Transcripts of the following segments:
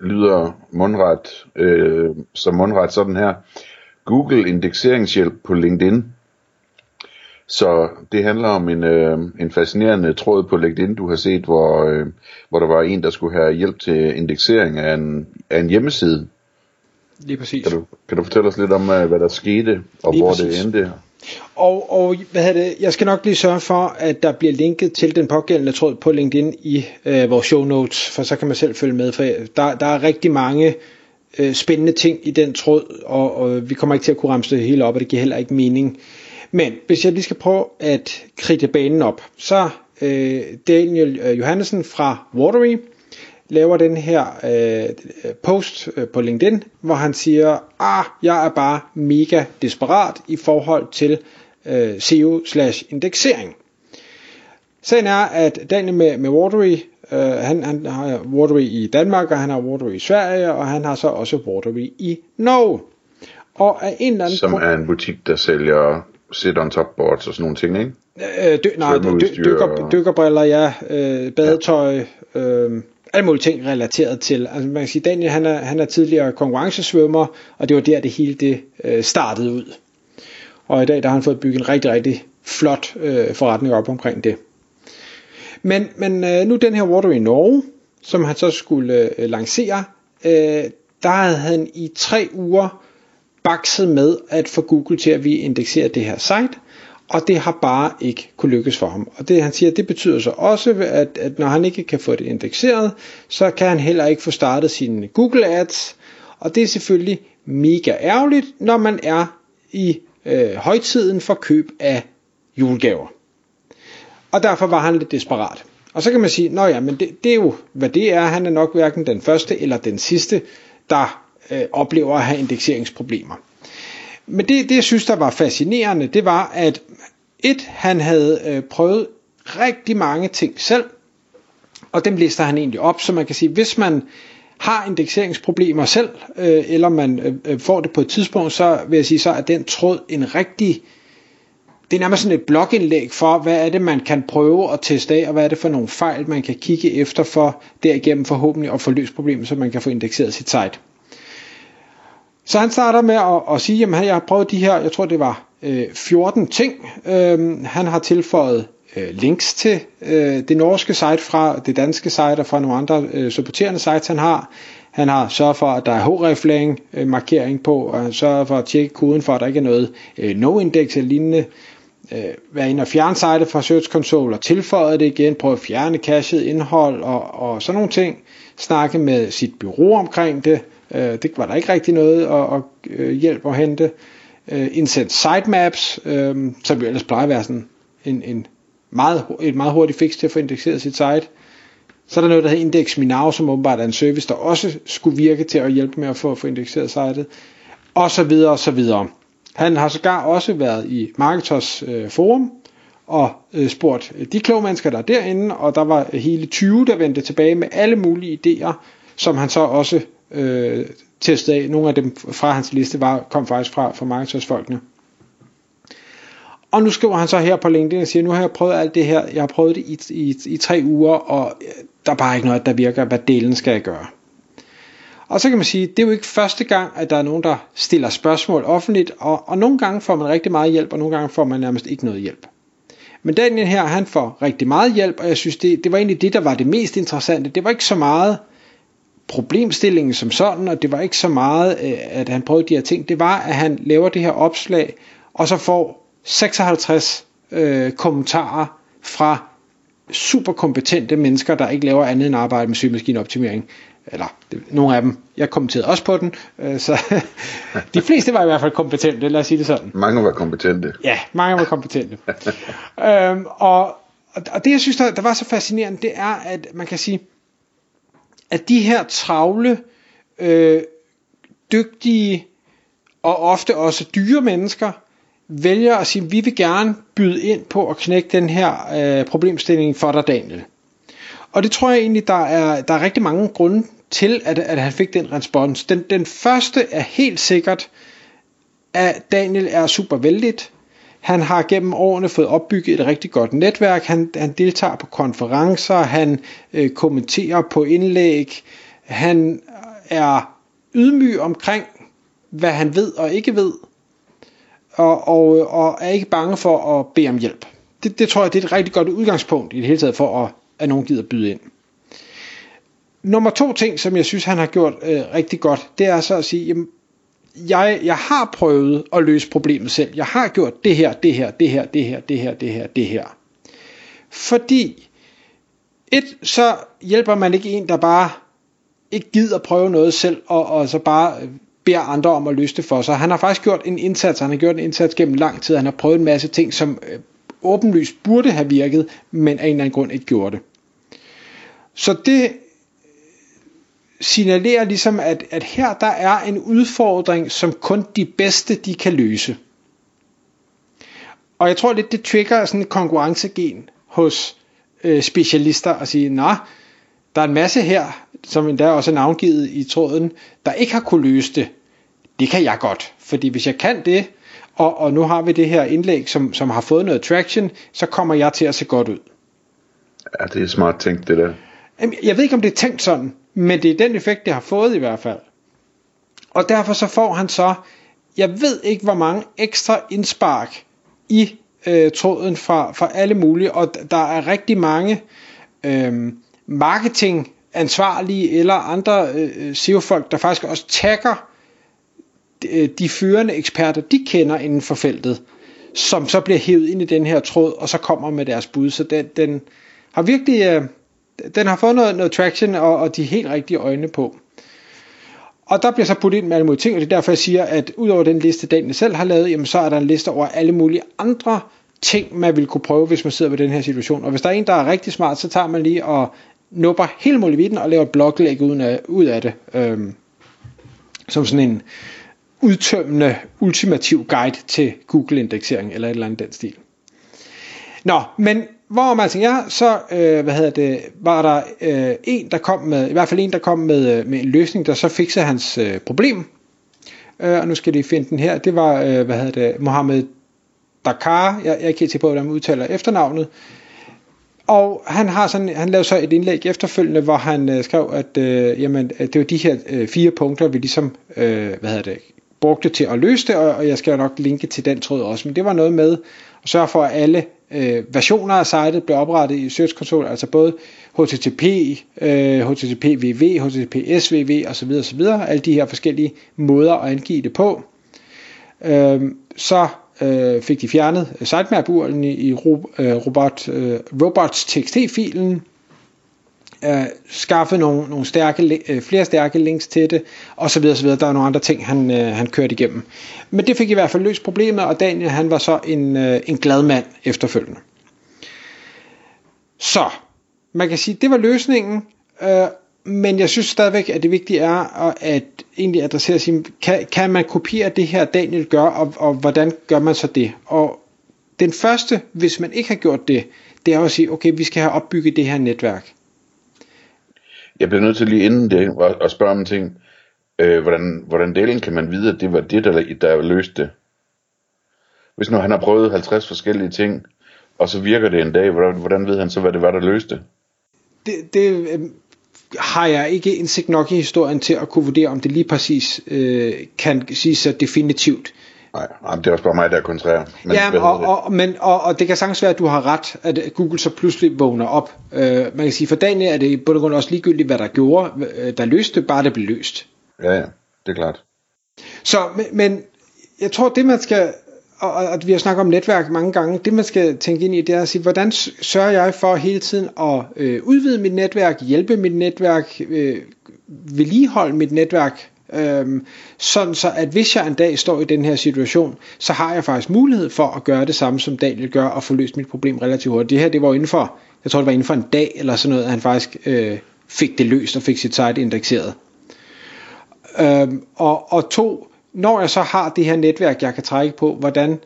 lyder mundret, øh, som mundret sådan her. Google indekseringshjælp på LinkedIn. Så det handler om en, øh, en fascinerende tråd på LinkedIn, du har set, hvor, øh, hvor der var en, der skulle have hjælp til indeksering af en, af en hjemmeside. Lige præcis. Kan du, kan du fortælle os lidt om, øh, hvad der skete, og Lige hvor præcis. det endte? Og, og hvad hedder det, jeg skal nok lige sørge for, at der bliver linket til den pågældende tråd på LinkedIn i øh, vores show notes, for så kan man selv følge med, for der, der er rigtig mange øh, spændende ting i den tråd, og, og vi kommer ikke til at kunne ramse det hele op, og det giver heller ikke mening. Men hvis jeg lige skal prøve at kridte banen op, så øh, Daniel øh, Johansen fra Watery laver den her øh, post øh, på LinkedIn, hvor han siger, ah, jeg er bare mega desperat i forhold til øh, SEO slash indeksering. Sagen er, at Daniel med, med Watery, øh, han, han har Watery i Danmark, og han har Watery i Sverige, og han har så også Watery i Norge. Og af en eller anden Som grund- er en butik, der sælger sit-on-top boards og sådan nogle ting, ikke? Øh, dy, nej, dy, dykker, dykkerbriller, ja, øh, badetøj, øh, alle mulige ting relateret til. Altså man kan sige, Daniel han er, han er tidligere konkurrencesvømmer, og det var der det hele det øh, startede ud. Og i dag der har han fået bygget en rigtig, rigtig flot øh, forretning op omkring det. Men, men øh, nu den her Water i Norge, som han så skulle øh, lancere, øh, der havde han i tre uger bakset med at få Google til at vi indekserer det her site, og det har bare ikke kunne lykkes for ham. Og det han siger, det betyder så også, at, at når han ikke kan få det indekseret, så kan han heller ikke få startet sine Google Ads, og det er selvfølgelig mega ærgerligt, når man er i øh, højtiden for køb af julegaver. Og derfor var han lidt desperat. Og så kan man sige, nå ja, men det, det er jo, hvad det er. Han er nok hverken den første eller den sidste, der øh, oplever at have indekseringsproblemer. Men det, det, jeg synes, der var fascinerende, det var, at et, han havde øh, prøvet rigtig mange ting selv, og dem lister han egentlig op, så man kan sige, hvis man har indekseringsproblemer selv, øh, eller man øh, øh, får det på et tidspunkt, så vil jeg sige, så er den tråd en rigtig det er nærmest sådan et blogindlæg for, hvad er det, man kan prøve at teste af, og hvad er det for nogle fejl, man kan kigge efter for derigennem forhåbentlig at få løst problemet, så man kan få indekseret sit site. Så han starter med at, at sige, at jeg har prøvet de her, jeg tror det var øh, 14 ting. Øh, han har tilføjet øh, links til øh, det norske site fra det danske site og fra nogle andre øh, supporterende sites, han har. Han har sørget for, at der er hreflang øh, markering på, og han sørger for at tjekke koden for, at der ikke er noget øh, no-index eller lignende. Øh, være inde og fjerne sitet fra Search Console og tilføje det igen, prøve at fjerne cachet indhold og, og sådan nogle ting. Snakke med sit bureau omkring det. Øh, det var der ikke rigtig noget at, at øh, hjælp hjælpe at hente. Øh, indsæt sitemaps, øh, som jo ellers plejer at være sådan en, en meget, et meget hurtigt fix til at få indekseret sit site. Så er der noget, der hedder Index Minau, som åbenbart er en service, der også skulle virke til at hjælpe med at få, få indekseret sitet. Og så videre, og så videre. Han har sågar også været i Marketers øh, forum og øh, spurgt øh, de kloge mennesker, der er derinde, og der var hele 20, der vendte tilbage med alle mulige idéer, som han så også øh, testet af. Nogle af dem fra hans liste var, kom faktisk fra, fra markedsføringsfolkene. Og nu skriver han så her på LinkedIn og siger, nu har jeg prøvet alt det her, jeg har prøvet det i, i, i tre uger, og der er bare ikke noget, der virker, hvad delen skal jeg gøre. Og så kan man sige, det er jo ikke første gang, at der er nogen, der stiller spørgsmål offentligt, og, og nogle gange får man rigtig meget hjælp, og nogle gange får man nærmest ikke noget hjælp. Men Daniel her, han får rigtig meget hjælp, og jeg synes, det, det var egentlig det, der var det mest interessante. Det var ikke så meget problemstillingen som sådan, og det var ikke så meget, øh, at han prøvede de her ting. Det var, at han laver det her opslag, og så får 56 øh, kommentarer fra super kompetente mennesker, der ikke laver andet end arbejde med søgemaskineoptimering. Eller det, nogle af dem. Jeg kommenterede også på den, øh, så de fleste var i hvert fald kompetente, lad os sige det sådan. Mange var kompetente. Ja, mange var kompetente. øhm, og, og det jeg synes, der, der var så fascinerende, det er, at man kan sige, at de her travle, øh, dygtige og ofte også dyre mennesker, vælger at sige, vi vil gerne byde ind på at knække den her øh, problemstilling for dig, Daniel. Og det tror jeg egentlig, der er, der er rigtig mange grunde til, at, at han fik den respons. Den, den første er helt sikkert, at Daniel er super vældigt. Han har gennem årene fået opbygget et rigtig godt netværk. Han, han deltager på konferencer, han øh, kommenterer på indlæg, han er ydmyg omkring, hvad han ved og ikke ved, og, og, og er ikke bange for at bede om hjælp. Det, det tror jeg, det er et rigtig godt udgangspunkt i det hele taget for, at, at nogen gider byde ind. Nummer to ting, som jeg synes, han har gjort øh, rigtig godt, det er så at sige, jamen, jeg, jeg har prøvet at løse problemet selv. Jeg har gjort det her, det her, det her, det her, det her, det her, det her. Fordi et, så hjælper man ikke en, der bare ikke gider prøve noget selv, og, og så bare beder andre om at løse det for sig. Han har faktisk gjort en indsats, han har gjort en indsats gennem lang tid, han har prøvet en masse ting, som øh, åbenlyst burde have virket, men af en eller anden grund ikke gjorde det. Så det signalerer ligesom, at, at her der er en udfordring, som kun de bedste de kan løse. Og jeg tror lidt, det trigger sådan et konkurrencegen hos øh, specialister at sige, nej, der er en masse her, som endda også er navngivet i tråden, der ikke har kunne løse det. Det kan jeg godt, fordi hvis jeg kan det, og, og nu har vi det her indlæg, som, som har fået noget traction, så kommer jeg til at se godt ud. Ja, det er smart tænkt, det der. Jeg ved ikke, om det er tænkt sådan, men det er den effekt, det har fået i hvert fald. Og derfor så får han så, jeg ved ikke, hvor mange ekstra indspark i øh, tråden fra, fra alle mulige, og der er rigtig mange øh, marketing ansvarlige eller andre øh, SEO-folk, der faktisk også tagger øh, de førende eksperter, de kender inden for feltet, som så bliver hævet ind i den her tråd, og så kommer med deres bud. Så den, den har virkelig øh, den har fået noget, noget traction, og, og de helt rigtige øjne på. Og der bliver så puttet ind med alle mulige ting, og det er derfor, jeg siger, at udover den liste, Daniel selv har lavet, jamen så er der en liste over alle mulige andre ting, man vil kunne prøve, hvis man sidder ved den her situation. Og hvis der er en, der er rigtig smart, så tager man lige og nupper hele muligheden og laver et bloglæg ud af, ud af det. Øhm, som sådan en udtømmende, ultimativ guide til Google-indeksering, eller et eller andet den stil. Nå, men hvor man tænker, altså, ja, så øh, hvad hedder det, var der øh, en, der kom med, i hvert fald en, der kom med, øh, med en løsning, der så fikser hans øh, problem. Øh, og nu skal de finde den her. Det var, øh, hvad hedder det, Mohammed Dakar. Jeg, jeg er ikke helt på, hvordan man udtaler efternavnet. Og han har sådan, han lavede så et indlæg efterfølgende, hvor han øh, skrev, at øh, jamen, at det var de her øh, fire punkter, vi ligesom, øh, hvad hedder det, brugte til at løse det, og, og jeg skal nok linke til den tråd også. Men det var noget med at sørge for, at alle øh, versioner af sitet blev oprettet i Search Console, altså både HTTP, øh, HTTP VV, osv. osv. Alle de her forskellige måder at angive det på. Øh, så øh, fik de fjernet sitemap-urlen i, i øh, robot, øh, robots TXT-filen, øh, skaffe nogle, nogle stærke, øh, flere stærke links til det, og så videre, så videre. Der er nogle andre ting, han, øh, han kørte igennem. Men det fik i hvert fald løst problemet, og Daniel han var så en, øh, en glad mand efterfølgende. Så, man kan sige, det var løsningen, øh, men jeg synes stadigvæk, at det vigtige er at egentlig adressere sig, kan, kan man kopiere det her Daniel gør, og, og hvordan gør man så det? Og den første, hvis man ikke har gjort det, det er at sige, okay, vi skal have opbygget det her netværk. Jeg bliver nødt til lige inden det at spørge om en ting. Øh, hvordan, hvordan delen kan man vide, at det var det, der, der løste det? Hvis nu han har prøvet 50 forskellige ting, og så virker det en dag, hvordan, hvordan ved han så, hvad det var, der løste det? Det øh, har jeg ikke indsigt nok i historien til at kunne vurdere, om det lige præcis øh, kan sige så definitivt. Nej, det er også bare mig, der er kontrær. Men, ja, og, og, men, og, og det kan sagtens være, at du har ret, at Google så pludselig vågner op. Uh, man kan sige, for Daniel er det i bund og grund også ligegyldigt, hvad der gjorde, øh, der løste, bare det blev løst. Ja, ja, det er klart. Så, men, men jeg tror, det man skal, og at vi har snakket om netværk mange gange, det man skal tænke ind i, det er at sige, hvordan sørger jeg for hele tiden at øh, udvide mit netværk, hjælpe mit netværk, øh, vedligeholde mit netværk, Øhm, sådan så at hvis jeg en dag står i den her situation, så har jeg faktisk mulighed for at gøre det samme som Daniel gør og få løst mit problem relativt hurtigt. Det her det var inden for, jeg tror det var inden for en dag eller sådan noget, at han faktisk øh, fik det løst og fik sit site indekseret. Øhm, og, og to, når jeg så har det her netværk, jeg kan trække på, hvordan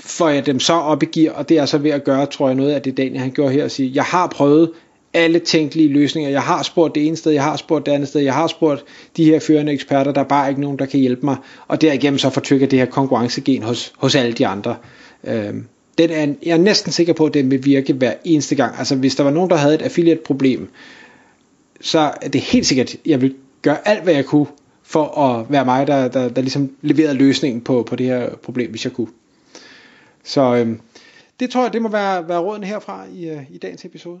får jeg dem så op i gear, og det er så ved at gøre, tror jeg, noget af det Daniel han gjorde her, at sige, jeg har prøvet alle tænkelige løsninger, jeg har spurgt det ene sted, jeg har spurgt det andet sted, jeg har spurgt de her førende eksperter, der er bare ikke nogen, der kan hjælpe mig, og derigennem så fortrykker det her konkurrencegen hos, hos alle de andre. Øhm, den er, jeg er næsten sikker på, at det vil virke hver eneste gang. Altså hvis der var nogen, der havde et affiliate-problem, så er det helt sikkert, at jeg vil gøre alt, hvad jeg kunne, for at være mig, der, der, der ligesom leverede løsningen på, på det her problem, hvis jeg kunne. Så øhm, det tror jeg, det må være, være råden herfra i, øh, i dagens episode.